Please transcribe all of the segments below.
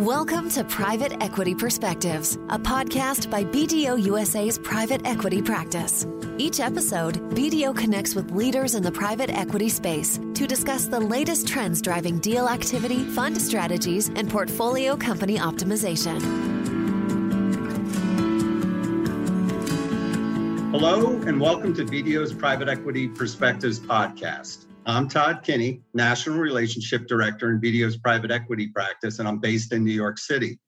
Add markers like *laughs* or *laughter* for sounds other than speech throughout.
Welcome to Private Equity Perspectives, a podcast by BDO USA's private equity practice. Each episode, BDO connects with leaders in the private equity space to discuss the latest trends driving deal activity, fund strategies, and portfolio company optimization. Hello, and welcome to BDO's Private Equity Perspectives podcast. I'm Todd Kinney, National Relationship Director in BDO's private equity practice, and I'm based in New York City.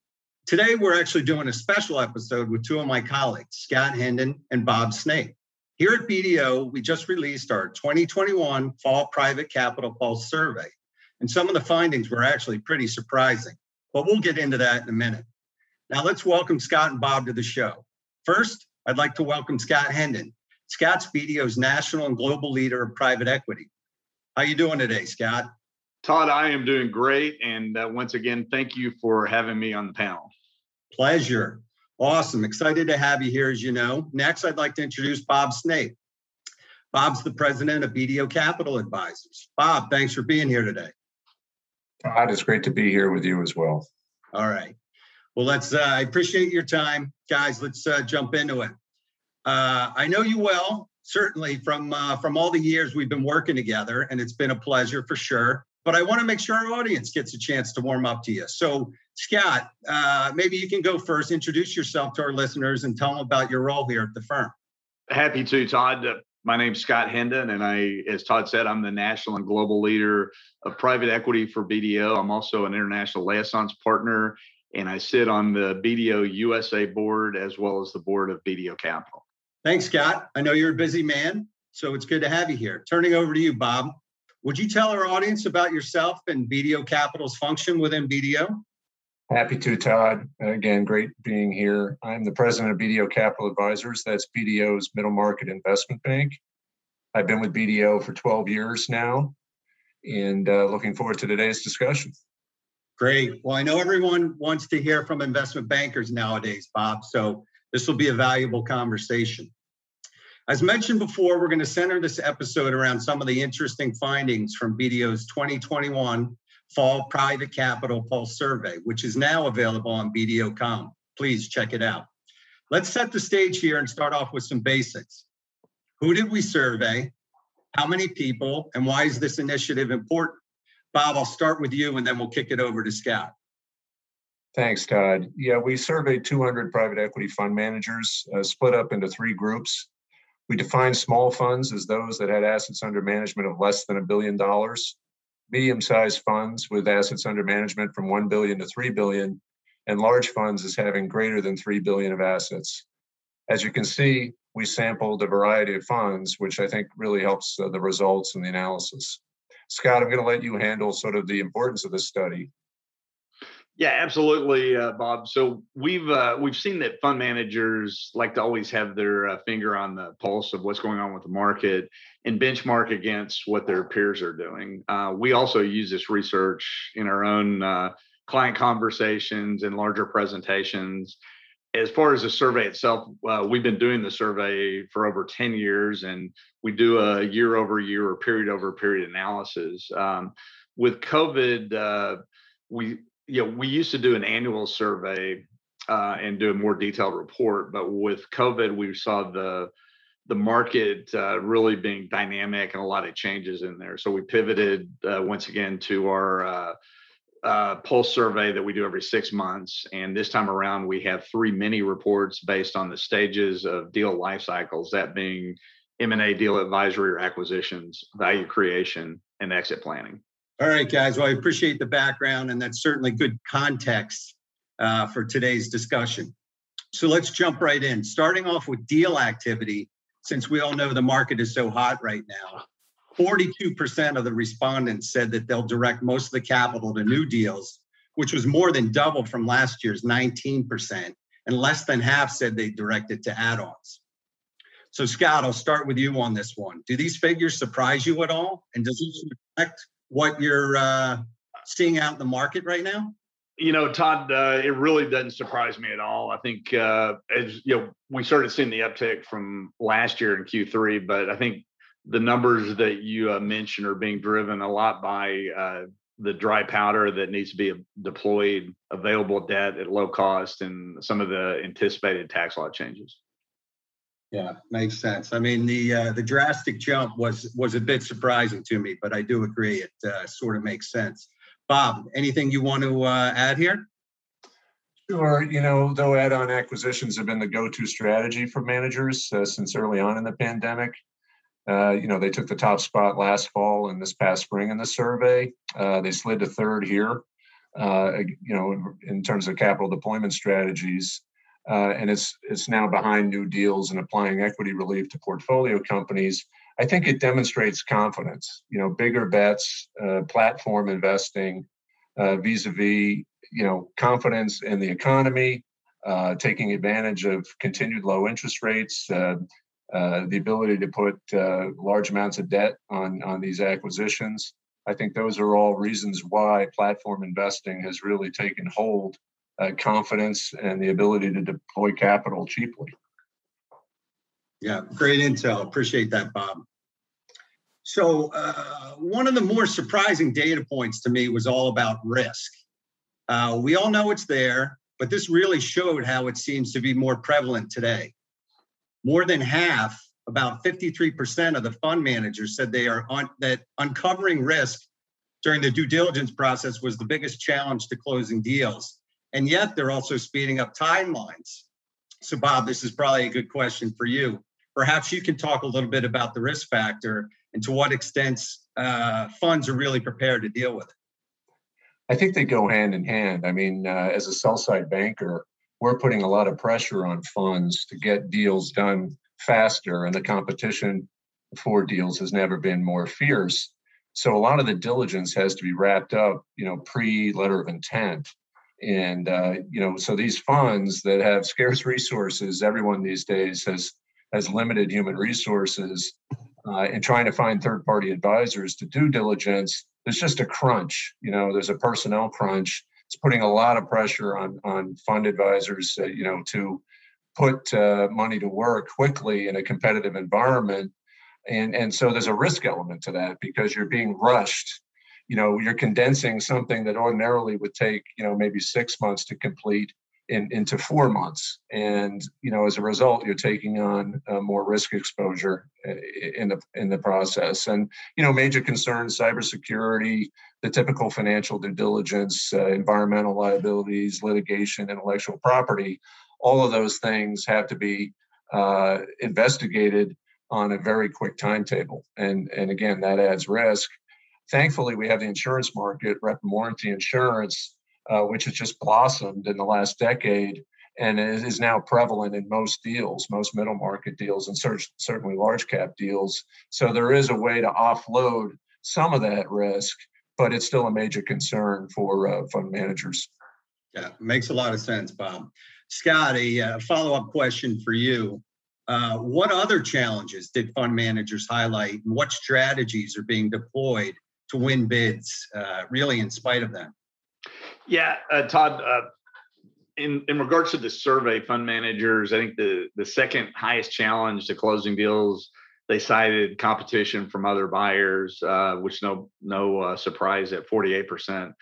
Today, we're actually doing a special episode with two of my colleagues, Scott Hendon and Bob Snape. Here at BDO, we just released our 2021 Fall Private Capital Pulse Survey, and some of the findings were actually pretty surprising, but we'll get into that in a minute. Now, let's welcome Scott and Bob to the show. First, I'd like to welcome Scott Hendon. Scott's BDO's national and global leader of private equity. How you doing today, Scott? Todd, I am doing great. And uh, once again, thank you for having me on the panel. Pleasure. Awesome. Excited to have you here, as you know. Next, I'd like to introduce Bob Snape. Bob's the president of BDO Capital Advisors. Bob, thanks for being here today. Todd, it's great to be here with you as well. All right. Well, let's, uh, I appreciate your time. Guys, let's uh, jump into it. Uh, I know you well certainly from uh, from all the years we've been working together, and it's been a pleasure for sure. But I want to make sure our audience gets a chance to warm up to you. So, Scott, uh, maybe you can go first. Introduce yourself to our listeners and tell them about your role here at the firm. Happy to, Todd. Uh, my name's Scott Hendon, and I, as Todd said, I'm the national and global leader of private equity for BDO. I'm also an international liaisons partner, and I sit on the BDO USA board as well as the board of BDO Capital. Thanks, Scott. I know you're a busy man, so it's good to have you here. Turning over to you, Bob. Would you tell our audience about yourself and BDO Capital's function within BDO? Happy to, Todd. Again, great being here. I'm the president of BDO Capital Advisors. That's BDO's middle market investment bank. I've been with BDO for 12 years now and uh, looking forward to today's discussion. Great. Well, I know everyone wants to hear from investment bankers nowadays, Bob. So this will be a valuable conversation. As mentioned before, we're going to center this episode around some of the interesting findings from BDO's 2021 Fall Private Capital Pulse Survey, which is now available on BDO.com. Please check it out. Let's set the stage here and start off with some basics. Who did we survey? How many people? And why is this initiative important? Bob, I'll start with you and then we'll kick it over to Scott. Thanks, Todd. Yeah, we surveyed 200 private equity fund managers, uh, split up into three groups. We defined small funds as those that had assets under management of less than a billion dollars, medium-sized funds with assets under management from 1 billion to 3 billion, and large funds as having greater than 3 billion of assets. As you can see, we sampled a variety of funds, which I think really helps uh, the results and the analysis. Scott, I'm going to let you handle sort of the importance of this study. Yeah, absolutely, uh, Bob. So we've uh, we've seen that fund managers like to always have their uh, finger on the pulse of what's going on with the market and benchmark against what their peers are doing. Uh, we also use this research in our own uh, client conversations and larger presentations. As far as the survey itself, uh, we've been doing the survey for over 10 years, and we do a year over year or period over period analysis. Um, with COVID, we you know, we used to do an annual survey uh, and do a more detailed report, but with COVID, we saw the the market uh, really being dynamic and a lot of changes in there. So we pivoted uh, once again to our uh, uh, pulse survey that we do every six months, and this time around we have three mini reports based on the stages of deal life cycles, that being M&A deal advisory or acquisitions, value creation, and exit planning. All right, guys. Well, I appreciate the background, and that's certainly good context uh, for today's discussion. So let's jump right in. Starting off with deal activity, since we all know the market is so hot right now, 42% of the respondents said that they'll direct most of the capital to new deals, which was more than double from last year's 19%, and less than half said they directed to add ons. So, Scott, I'll start with you on this one. Do these figures surprise you at all? And does it reflect what you're uh, seeing out in the market right now? You know, Todd, uh, it really doesn't surprise me at all. I think uh, as you know, we started seeing the uptick from last year in Q3, but I think the numbers that you uh, mentioned are being driven a lot by uh, the dry powder that needs to be deployed, available debt at low cost, and some of the anticipated tax law changes. Yeah, makes sense. I mean, the uh, the drastic jump was was a bit surprising to me, but I do agree it uh, sort of makes sense. Bob, anything you want to uh, add here? Sure. You know, though add-on acquisitions have been the go-to strategy for managers uh, since early on in the pandemic. Uh, you know, they took the top spot last fall and this past spring in the survey. Uh, they slid to third here. You know, in terms of capital deployment strategies, uh, and it's it's now behind new deals and applying equity relief to portfolio companies. I think it demonstrates confidence. You know, bigger bets, uh, platform investing, vis-a-vis you know confidence in the economy, uh, taking advantage of continued low interest rates, uh, uh, the ability to put uh, large amounts of debt on on these acquisitions. I think those are all reasons why platform investing has really taken hold. Uh, confidence and the ability to deploy capital cheaply. Yeah, great intel. Appreciate that, Bob. So, uh, one of the more surprising data points to me was all about risk. Uh, we all know it's there, but this really showed how it seems to be more prevalent today. More than half, about 53% of the fund managers said they are on that uncovering risk during the due diligence process was the biggest challenge to closing deals. And yet they're also speeding up timelines. So, Bob, this is probably a good question for you. Perhaps you can talk a little bit about the risk factor and to what extent uh, funds are really prepared to deal with it. I think they go hand in hand. I mean, uh, as a sell side banker, we're putting a lot of pressure on funds to get deals done faster, and the competition for deals has never been more fierce. So a lot of the diligence has to be wrapped up, you know, pre letter of intent. And uh, you know, so these funds that have scarce resources, everyone these days has has limited human resources, uh, and trying to find third party advisors to do diligence there's just a crunch. You know, there's a personnel crunch. It's putting a lot of pressure on on fund advisors. Uh, you know, to put uh, money to work quickly in a competitive environment, and and so there's a risk element to that because you're being rushed. You know, you're condensing something that ordinarily would take you know maybe six months to complete in, into four months. And you know, as a result, you're taking on uh, more risk exposure uh, in the in the process. And you know, major concerns: cybersecurity, the typical financial due diligence, uh, environmental liabilities, litigation, intellectual property. All of those things have to be uh, investigated on a very quick timetable. And and again, that adds risk. Thankfully, we have the insurance market, rep and warranty insurance uh, which has just blossomed in the last decade and is now prevalent in most deals, most middle market deals, and certainly large cap deals. So there is a way to offload some of that risk, but it's still a major concern for uh, fund managers. Yeah, makes a lot of sense, Bob. Scott, a uh, follow up question for you. Uh, what other challenges did fund managers highlight, and what strategies are being deployed to win bids, uh, really, in spite of them? Yeah, uh, Todd. Uh, in in regards to the survey, fund managers, I think the the second highest challenge to closing deals, they cited competition from other buyers, uh, which no no uh, surprise at forty eight percent,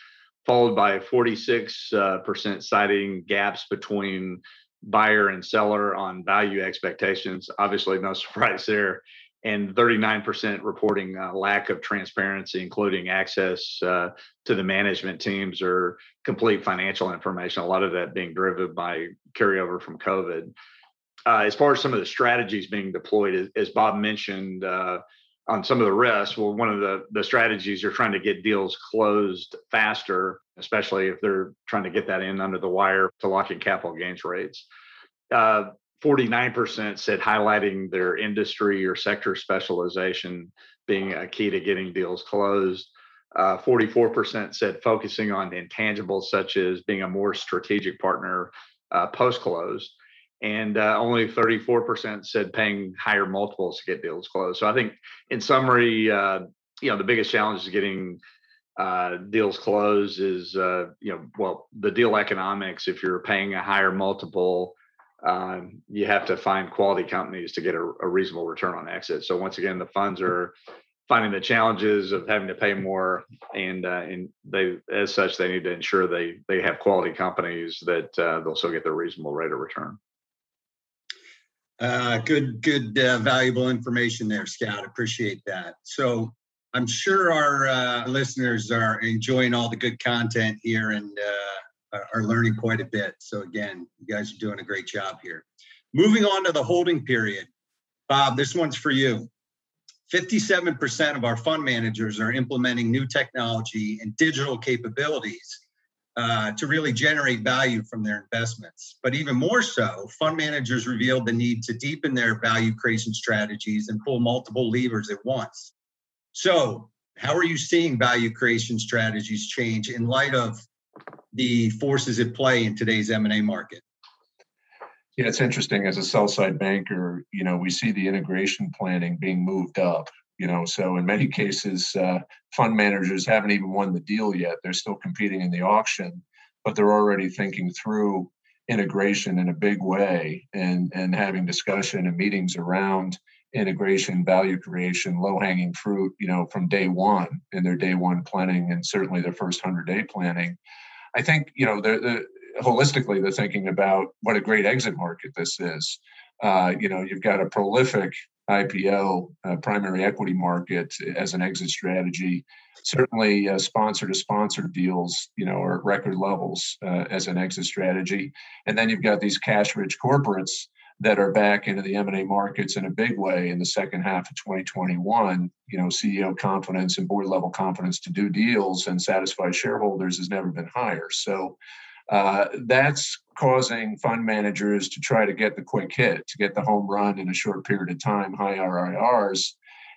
followed by forty six uh, percent citing gaps between buyer and seller on value expectations. Obviously, no *laughs* surprise there and 39% reporting uh, lack of transparency, including access uh, to the management teams or complete financial information. A lot of that being driven by carryover from COVID. Uh, as far as some of the strategies being deployed, as, Bob mentioned uh, on some of the risks, well, one of the, the strategies are trying to get deals closed faster, especially if they're trying to get that in under the wire to lock in capital gains rates. Uh, 49% said highlighting their industry or sector specialization being a key to getting deals closed. Uh, 44% said focusing on intangibles such as being a more strategic partner uh, post close. And uh, only 34% said paying higher multiples to get deals closed. So I think, in summary, uh, you know, the biggest challenge is getting uh, deals closed is, uh, you know, well, the deal economics. If you're paying a higher multiple, um, you have to find quality companies to get a, a, reasonable return on exit. So once again, the funds are finding the challenges of having to pay more, and uh, and they as such they need to ensure they they have quality companies that uh, they'll still get their reasonable rate of return. Uh, good, good, uh, valuable information there, Scott. Appreciate that. So I'm sure our uh, listeners are enjoying all the good content here and uh, are learning quite a bit. So again, you guys are doing a great job here. Moving on to the holding period. Bob, this one's for you. 57% of our fund managers are implementing new technology and digital capabilities uh, to really generate value from their investments. But even more so, fund managers revealed the need to deepen their value creation strategies and pull multiple levers at once. So, how are you seeing value creation strategies change in light of the forces at play in today's M&A market? Yeah, it's interesting. As a sell side banker, you know, we see the integration planning being moved up. You know, so in many cases, uh, fund managers haven't even won the deal yet. They're still competing in the auction, but they're already thinking through integration in a big way and and having discussion and meetings around integration, value creation, low hanging fruit, you know, from day one in their day one planning and certainly their first 100 day planning. I think, you know, the, the, holistically, they're thinking about what a great exit market this is. Uh, you know, you've got a prolific IPO, uh, primary equity market as an exit strategy. Certainly, sponsor to sponsor deals, you know, are at record levels uh, as an exit strategy. And then you've got these cash rich corporates that are back into the M&A markets in a big way in the second half of 2021. You know, CEO confidence and board level confidence to do deals and satisfy shareholders has never been higher. So uh, that's causing fund managers to try to get the quick hit, to get the home run in a short period of time, high IRRs,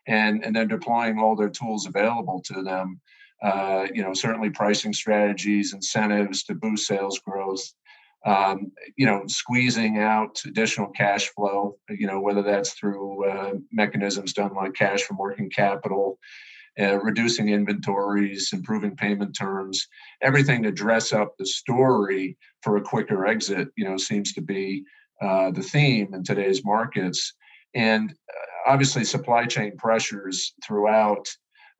and and then deploying all their tools available to them. Uh, you know, certainly pricing strategies, incentives to boost sales growth, um, you know, squeezing out additional cash flow, you know, whether that's through uh, mechanisms done like cash from working capital, uh, reducing inventories, improving payment terms, everything to dress up the story for a quicker exit, you know, seems to be uh, the theme in today's markets. And uh, obviously, supply chain pressures throughout,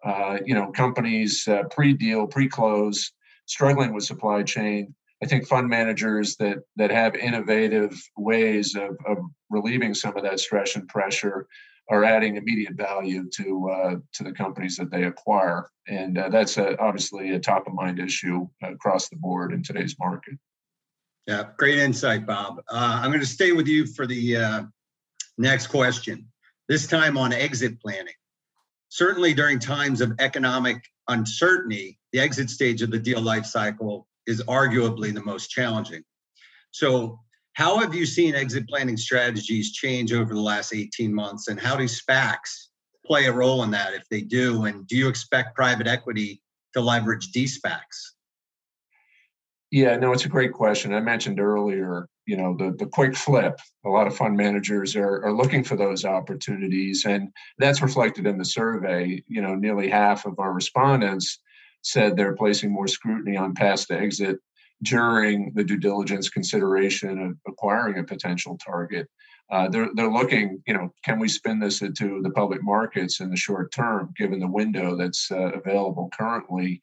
uh, you know, companies uh, pre-deal, pre-close, struggling with supply chain I think fund managers that that have innovative ways of, of relieving some of that stress and pressure are adding immediate value to uh, to the companies that they acquire, and uh, that's a, obviously a top of mind issue across the board in today's market. Yeah, great insight, Bob. Uh, I'm going to stay with you for the uh, next question. This time on exit planning. Certainly, during times of economic uncertainty, the exit stage of the deal life cycle is arguably the most challenging. So, how have you seen exit planning strategies change over the last 18 months, and how do SPACs play a role in that if they do? And do you expect private equity to leverage de-SPACs? Yeah, no, it's a great question. I mentioned earlier, you know, the, the quick flip. A lot of fund managers are, are looking for those opportunities, and that's reflected in the survey. You know, nearly half of our respondents said they're placing more scrutiny on past exit during the due diligence consideration of acquiring a potential target. Uh, they're, they're looking, you know, can we spin this into the public markets in the short term, given the window that's uh, available currently?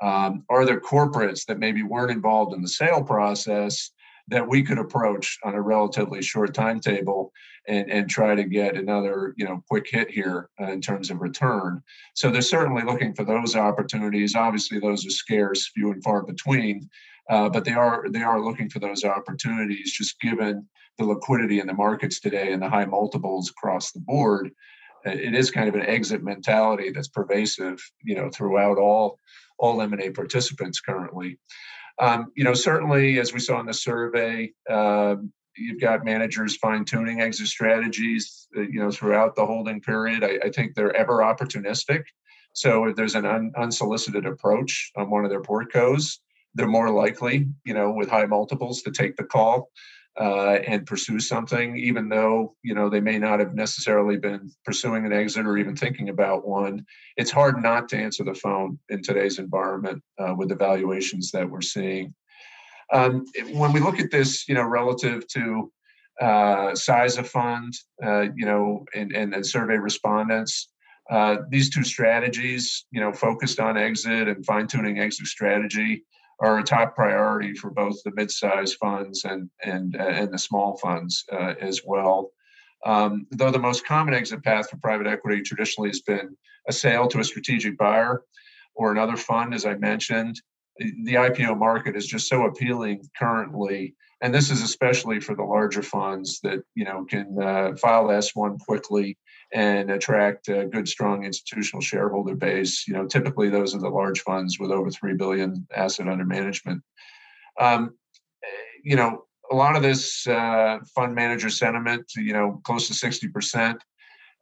Um, are there corporates that maybe weren't involved in the sale process that we could approach on a relatively short timetable and, and try to get another you know quick hit here uh, in terms of return. So they're certainly looking for those opportunities. Obviously those are scarce few and far between uh, but they are they are looking for those opportunities just given the liquidity in the markets today and the high multiples across the board. It is kind of an exit mentality that's pervasive you know throughout all all m&a participants currently um, you know, certainly, as we saw in the survey, uh, you've got managers fine tuning exit strategies, uh, you know, throughout the holding period. I, I, think they're ever opportunistic. So if there's an un, unsolicited approach on one of their portcos, they're more likely, you know, with high multiples to take the call uh, and pursue something, even though you know they may not have necessarily been pursuing an exit or even thinking about one. It's hard not to answer the phone in today's environment uh, with the valuations that we're seeing. Um, when we look at this, you know, relative to uh, size of fund, uh, you know, and, and, and survey respondents, Uh, these two strategies, you know, focused on exit and fine tuning exit strategy, are a top priority for both the mid-sized funds and and uh, and the small funds uh, as well. Um, though the most common exit path for private equity traditionally has been a sale to a strategic buyer or another fund, as I mentioned, the IPO market is just so appealing currently, and this is especially for the larger funds that you know can uh, file S1 quickly and attract a good, strong institutional shareholder base. You know, typically those are the large funds with over three billion asset under management. Um, you know, a lot of this uh, fund manager sentiment, you know, close to sixty percent,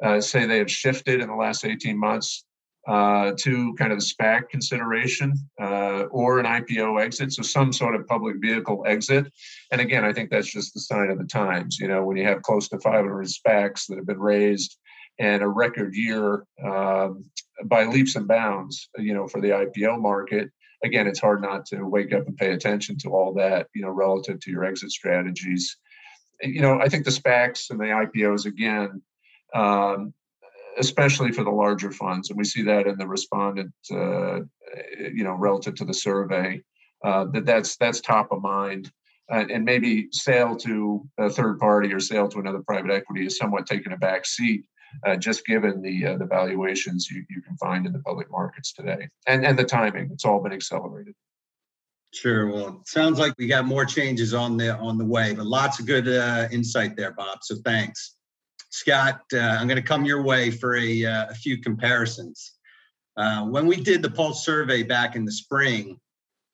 uh, say they have shifted in the last 18 months uh, to kind of the SPAC consideration uh, or an IPO exit, so some sort of public vehicle exit. And again, I think that's just the sign of the times. You know, when you have close to 500 SPACs that have been raised and a record year um, by leaps and bounds, you know, for the IPO market. Again, it's hard not to wake up and pay attention to all that, you know, relative to your exit strategies. You know, I think the SPACs and the IPOs again um, especially for the larger funds. And we see that in the respondent, uh, you know, relative to the survey, uh, that that's that's top of mind. Uh, and maybe sale to a third party or sale to another private equity is somewhat taking a back seat, uh, just given the uh, the valuations you, you can find in the public markets today and and the timing. It's all been accelerated. Sure. Well, sounds like we got more changes on the on the way, but lots of good uh, insight there, Bob. So thanks. Scott, uh, I'm going to come your way for a, uh, a few comparisons. Uh, when we did the Pulse survey back in the spring,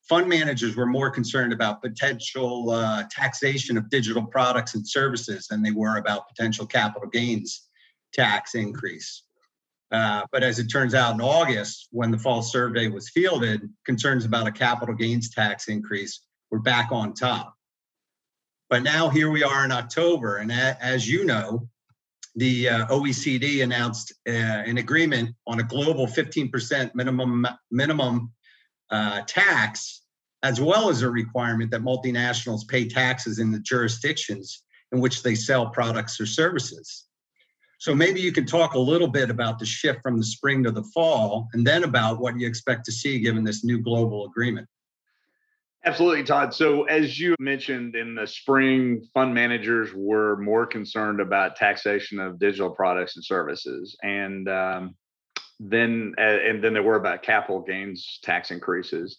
fund managers were more concerned about potential uh, taxation of digital products and services than they were about potential capital gains tax increase. Uh, but as it turns out in August, when the fall survey was fielded, concerns about a capital gains tax increase were back on top. But now here we are in October, and a, as you know, the uh, OECD announced uh, an agreement on a global 15% minimum minimum uh, tax, as well as a requirement that multinationals pay taxes in the jurisdictions in which they sell products or services. So maybe you can talk a little bit about the shift from the spring to the fall, and then about what you expect to see given this new global agreement. Absolutely, Todd. So, as you mentioned in the spring, fund managers were more concerned about taxation of digital products and services, and um, then and then they were about capital gains tax increases.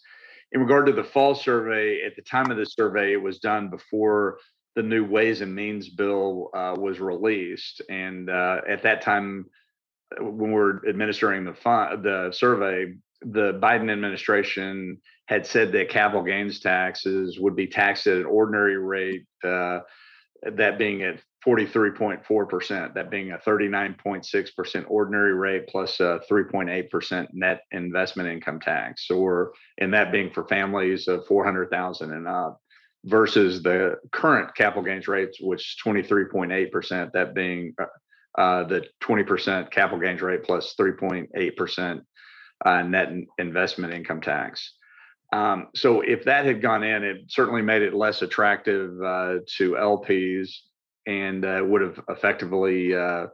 In regard to the fall survey, at the time of the survey, it was done before the new Ways and Means bill uh, was released, and uh, at that time, when we are administering the the survey, the Biden administration had said that capital gains taxes would be taxed at an ordinary rate, uh, that being at 43.4%, that being a 39.6% ordinary rate plus a 3.8% net investment income tax, or and that being for families of 400,000 and up versus the current capital gains rates, which is 23.8%, that being uh, uh the 20% capital gains rate plus 3.8% uh, net investment income tax. Um, so if that had gone in, it certainly made it less attractive uh, to LPs and uh, would have effectively uh,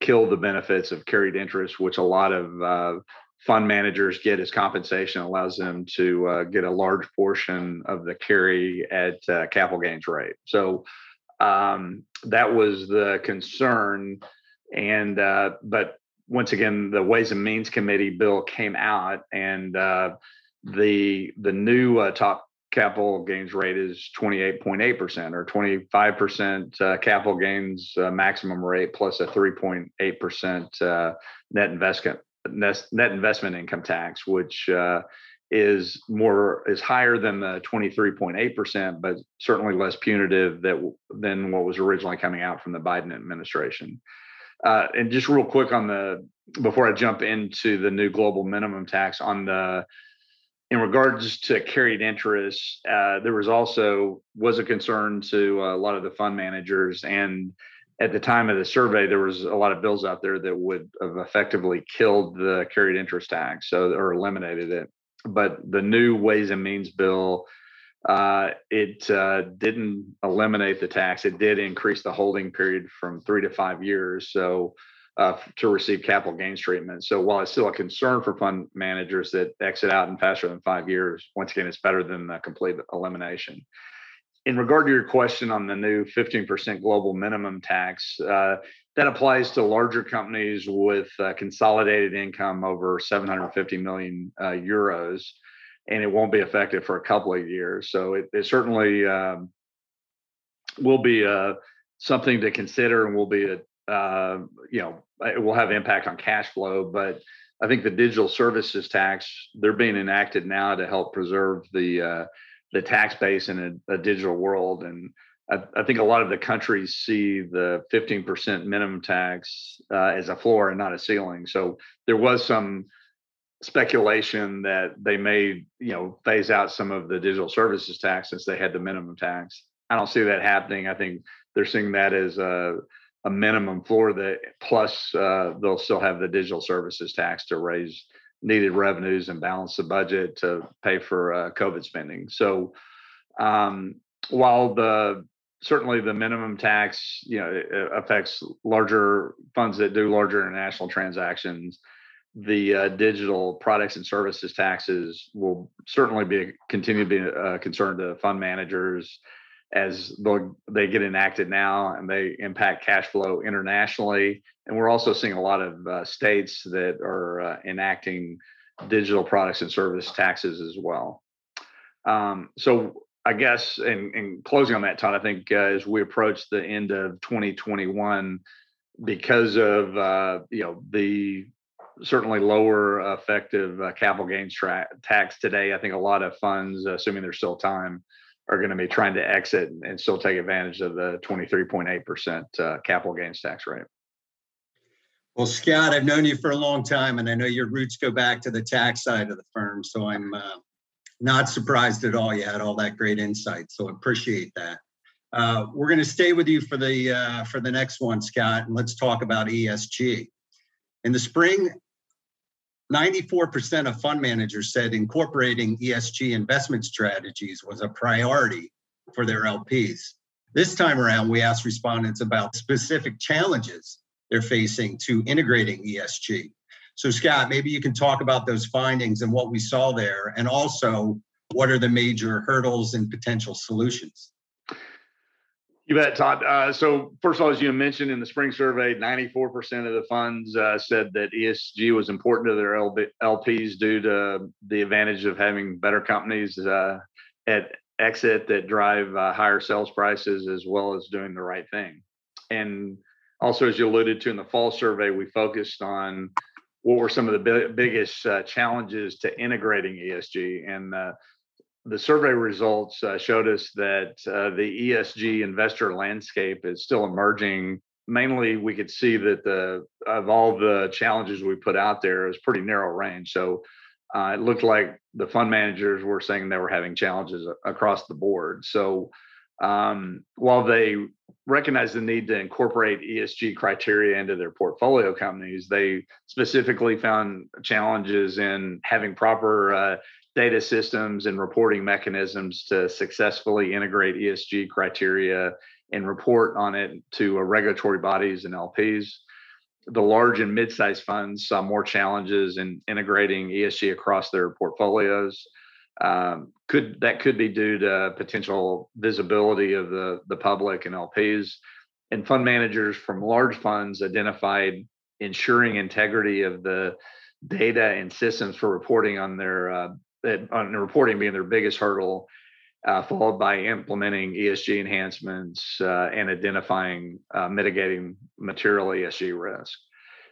killed the benefits of carried interest, which a lot of fund managers get as compensation, allows them to uh, get a large portion of the carry at uh, capital gains rate. So um, that was the concern. And but once again, the Ways and Means Committee bill came out, and uh, the the new uh, top capital gains rate is 28.8% or 25% uh, capital gains uh, maximum rate plus a 3.8% uh, net investment net, investment income tax, which uh, is more is higher than the 23.8%, but certainly less punitive that than what was originally coming out from the Biden administration. Uh, and just real quick on the before I jump into the new global minimum tax on the in regards to carried interest, uh, there was also was a concern to a lot of the fund managers, and at the time of the survey, there was a lot of bills out there that would have effectively killed the carried interest tax, so or eliminated it. But the new Ways and Means bill uh, it uh, didn't eliminate the tax. It did increase the holding period from three to five years. So uh, to receive capital gains treatment. So while it's still a concern for fund managers that exit out in faster than five years, once again, it's better than the complete elimination. In regard to your question on the new 15% global minimum tax, uh, that applies to larger companies with uh, consolidated income over 750 million uh, euros, and it won't be effective for a couple of years. So it, it certainly um, will be uh, something to consider, and will be a uh, you know it will have impact on cash flow. But I think the digital services tax they're being enacted now to help preserve the uh, the tax base in a, a digital world and I, I, think a lot of the countries see the 15% minimum tax uh, as a floor and not a ceiling. So there was some speculation that they may, you know, phase out some of the digital services tax since they had the minimum tax. I don't see that happening. I think they're seeing that as a, a minimum floor that plus uh, they'll still have the digital services tax to raise needed revenues and balance the budget to pay for uh, COVID spending. So um, while the certainly the minimum tax you know affects larger funds that do larger international transactions the uh, digital products and services taxes will certainly be continue to be a concern to fund managers as they get enacted now and they impact cash flow internationally. And we're also seeing a lot of uh, states that are uh, enacting digital products and service taxes as well. Um, so I guess, in, in closing on that, Todd, I think uh, as we approach the end of 2021, because of uh, you know the certainly lower effective uh, capital gains tra- tax today, I think a lot of funds, assuming there's still time, are going to be trying to exit and still take advantage of the 23.8% uh, capital gains tax rate. Well, Scott, I've known you for a long time, and I know your roots go back to the tax side of the firm. So I'm uh, not surprised at all. You had all that great insight, so appreciate that. Uh, we're going to stay with you for the uh, for the next one, Scott, and let's talk about ESG. In the spring, 94% of fund managers said incorporating ESG investment strategies was a priority for their LPs. This time around, we asked respondents about specific challenges they're facing to integrating ESG. So, Scott, maybe you can talk about those findings and what we saw there, and also what are the major hurdles and potential solutions? You bet, Todd. Uh, so, first of all, as you mentioned in the spring survey, 94% of the funds uh, said that ESG was important to their LPs due to the advantage of having better companies uh, at exit that drive uh, higher sales prices as well as doing the right thing. And also, as you alluded to in the fall survey, we focused on what were some of the bi- biggest uh, challenges to integrating ESG? And uh, the survey results uh, showed us that uh, the ESG investor landscape is still emerging. Mainly, we could see that the of all the challenges we put out there is pretty narrow range. So uh, it looked like the fund managers were saying they were having challenges across the board. So um, while they recognize the need to incorporate ESG criteria into their portfolio companies, they specifically found challenges in having proper uh, data systems and reporting mechanisms to successfully integrate ESG criteria and report on it to uh, regulatory bodies and LPs. The large and mid-sized funds saw more challenges in integrating ESG across their portfolios. Um, could that could be due to potential visibility of the the public and LPs and fund managers from large funds identified ensuring integrity of the data and systems for reporting on their uh, on reporting being their biggest hurdle, uh, followed by implementing ESG enhancements uh, and identifying uh, mitigating material ESG risk.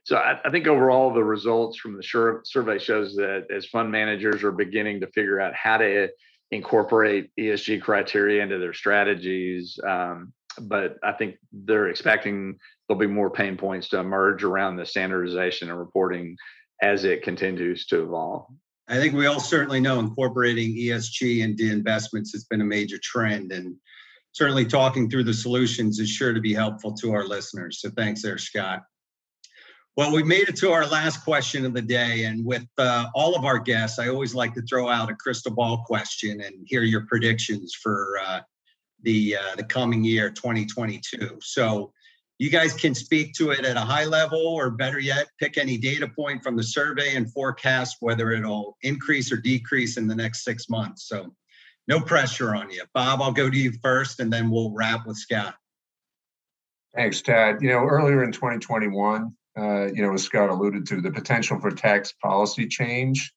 So I, I, think overall the results from the survey shows that as fund managers are beginning to figure out how to incorporate ESG criteria into their strategies, um, but I think they're expecting there'll be more pain points to emerge around the standardization and reporting as it continues to evolve. I think we all certainly know incorporating ESG into investments has been a major trend, and certainly talking through the solutions is sure to be helpful to our listeners. So thanks there, Scott. Well, we made it to our last question of the day. And with uh, all of our guests, I always like to throw out a crystal ball question and hear your predictions for uh, the, uh, the coming year, 2022. So, You guys can speak to it at a high level, or better yet, pick any data point from the survey and forecast whether it'll increase or decrease in the next six months. So, no pressure on you. Bob, I'll go to you first, and then we'll wrap with Scott. Thanks, Todd. You know, earlier in 2021, uh, you know, as Scott alluded to, the potential for tax policy change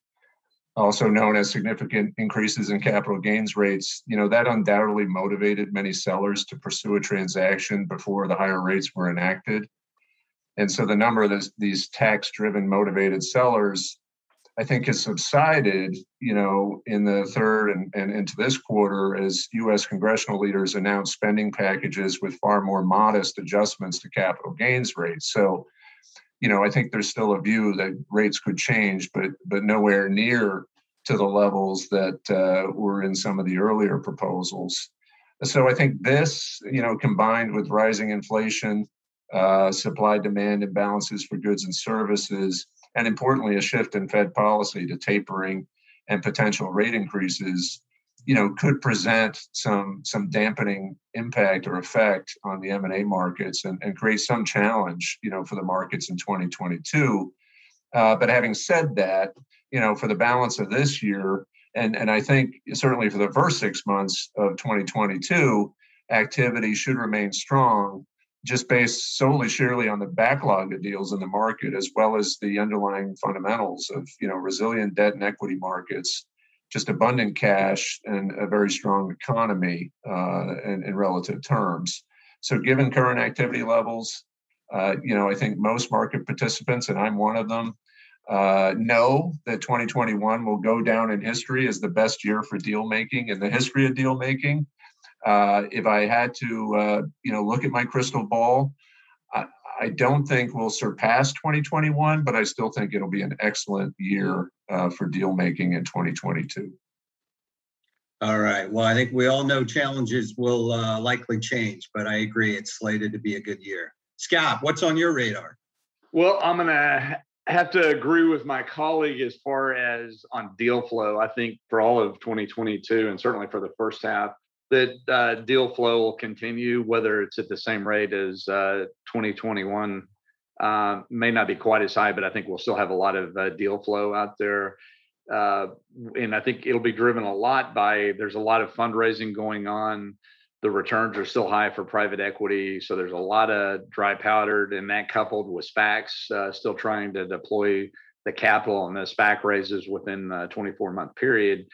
also known as significant increases in capital gains rates, you know, that undoubtedly motivated many sellers to pursue a transaction before the higher rates were enacted. And so the number of this, these tax driven motivated sellers, I think, has subsided, you know, in the third and, and into this quarter as US congressional leaders announced spending packages with far more modest adjustments to capital gains rates. So you know, I think there's still a view that rates could change, but but nowhere near to the levels that uh, were in some of the earlier proposals. So I think this, you know, combined with rising inflation, uh, supply demand imbalances for goods and services, and importantly, a shift in Fed policy to tapering and potential rate increases you know could present some some dampening impact or effect on the m&a markets and, and create some challenge you know for the markets in 2022 uh, but having said that you know for the balance of this year and and i think certainly for the first six months of 2022 activity should remain strong just based solely surely on the backlog of deals in the market as well as the underlying fundamentals of you know resilient debt and equity markets just abundant cash and a very strong economy uh, in, in, relative terms. So, given current activity levels, uh, you know, I think most market participants, and I'm one of them, uh, know that 2021 will go down in history as the best year for deal making in the history of deal making. Uh, if I had to, uh, you know, look at my crystal ball, I don't think we'll surpass 2021, but I still think it'll be an excellent year uh, for deal making in 2022. All right. Well, I think we all know challenges will uh, likely change, but I agree it's slated to be a good year. Scott, what's on your radar? Well, I'm going to have to agree with my colleague as far as on deal flow. I think for all of 2022 and certainly for the first half, that uh, deal flow will continue, whether it's at the same rate as uh, 2021. Uh, may not be quite as high, but I think we'll still have a lot of uh, deal flow out there. Uh, and I think it'll be driven a lot by there's a lot of fundraising going on. The returns are still high for private equity. So there's a lot of dry powder, and that coupled with SPACs uh, still trying to deploy the capital and the SPAC raises within a 24 month period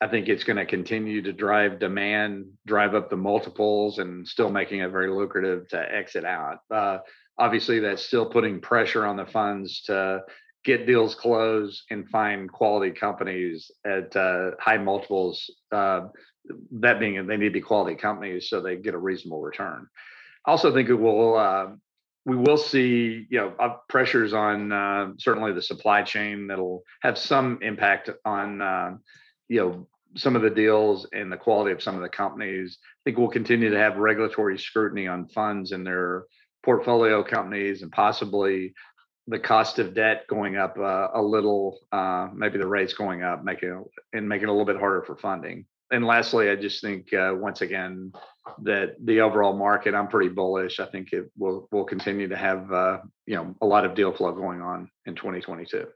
I think it's going to continue to drive demand, drive up the multiples, and still making it very lucrative to exit out. Uh, obviously, that's still putting pressure on the funds to get deals closed and find quality companies at uh, high multiples. Uh, that being, they need to be quality companies so they get a reasonable return. I also think it will. Uh, we will see, you know, pressures on uh, certainly the supply chain that'll have some impact on uh, you know some of the deals and the quality of some of the companies. I think we'll continue to have regulatory scrutiny on funds and their portfolio companies, and possibly the cost of debt going up uh, a little, uh, maybe the rates going up, making and making it a little bit harder for funding. And lastly, I just think uh, once again that the overall market, I'm pretty bullish. I think it will will continue to have uh, you know a lot of deal flow going on in 2022.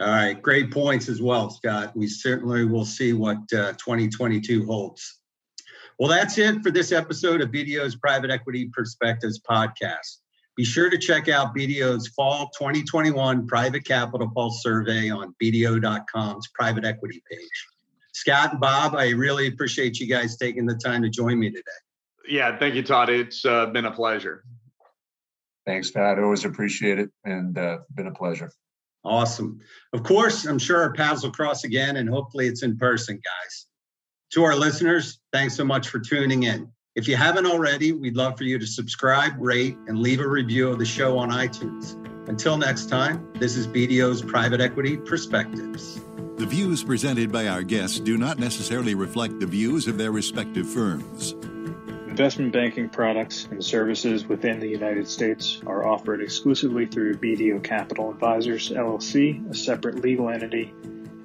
All right, great points as well, Scott. We certainly will see what uh, 2022 holds. Well, that's it for this episode of BDO's Private Equity Perspectives podcast. Be sure to check out BDO's Fall 2021 Private Capital Pulse Survey on BDO.com's private equity page. Scott and Bob, I really appreciate you guys taking the time to join me today. Yeah, thank you, Todd. It's uh, been a pleasure. Thanks, Todd. Always appreciate it and uh, been a pleasure. Awesome. Of course, I'm sure our paths will cross again, and hopefully it's in person, guys. To our listeners, thanks so much for tuning in. If you haven't already, we'd love for you to subscribe, rate, and leave a review of the show on iTunes. Until next time, this is BDO's Private Equity Perspectives. The views presented by our guests do not necessarily reflect the views of their respective firms. Investment banking products and services within the United States are offered exclusively through BDO Capital Advisors LLC, a separate legal entity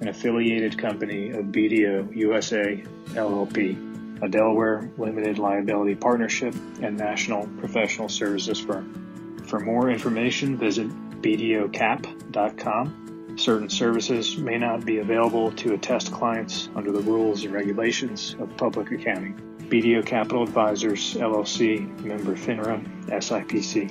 and affiliated company of BDO USA LLP. a Delaware limited liability partnership and national professional services firm. For more information, visit bdocap.com. Certain services may not be available to attest clients under the rules and regulations of public accounting. BDO Capital Advisors, LLC, member FINRA, SIPC.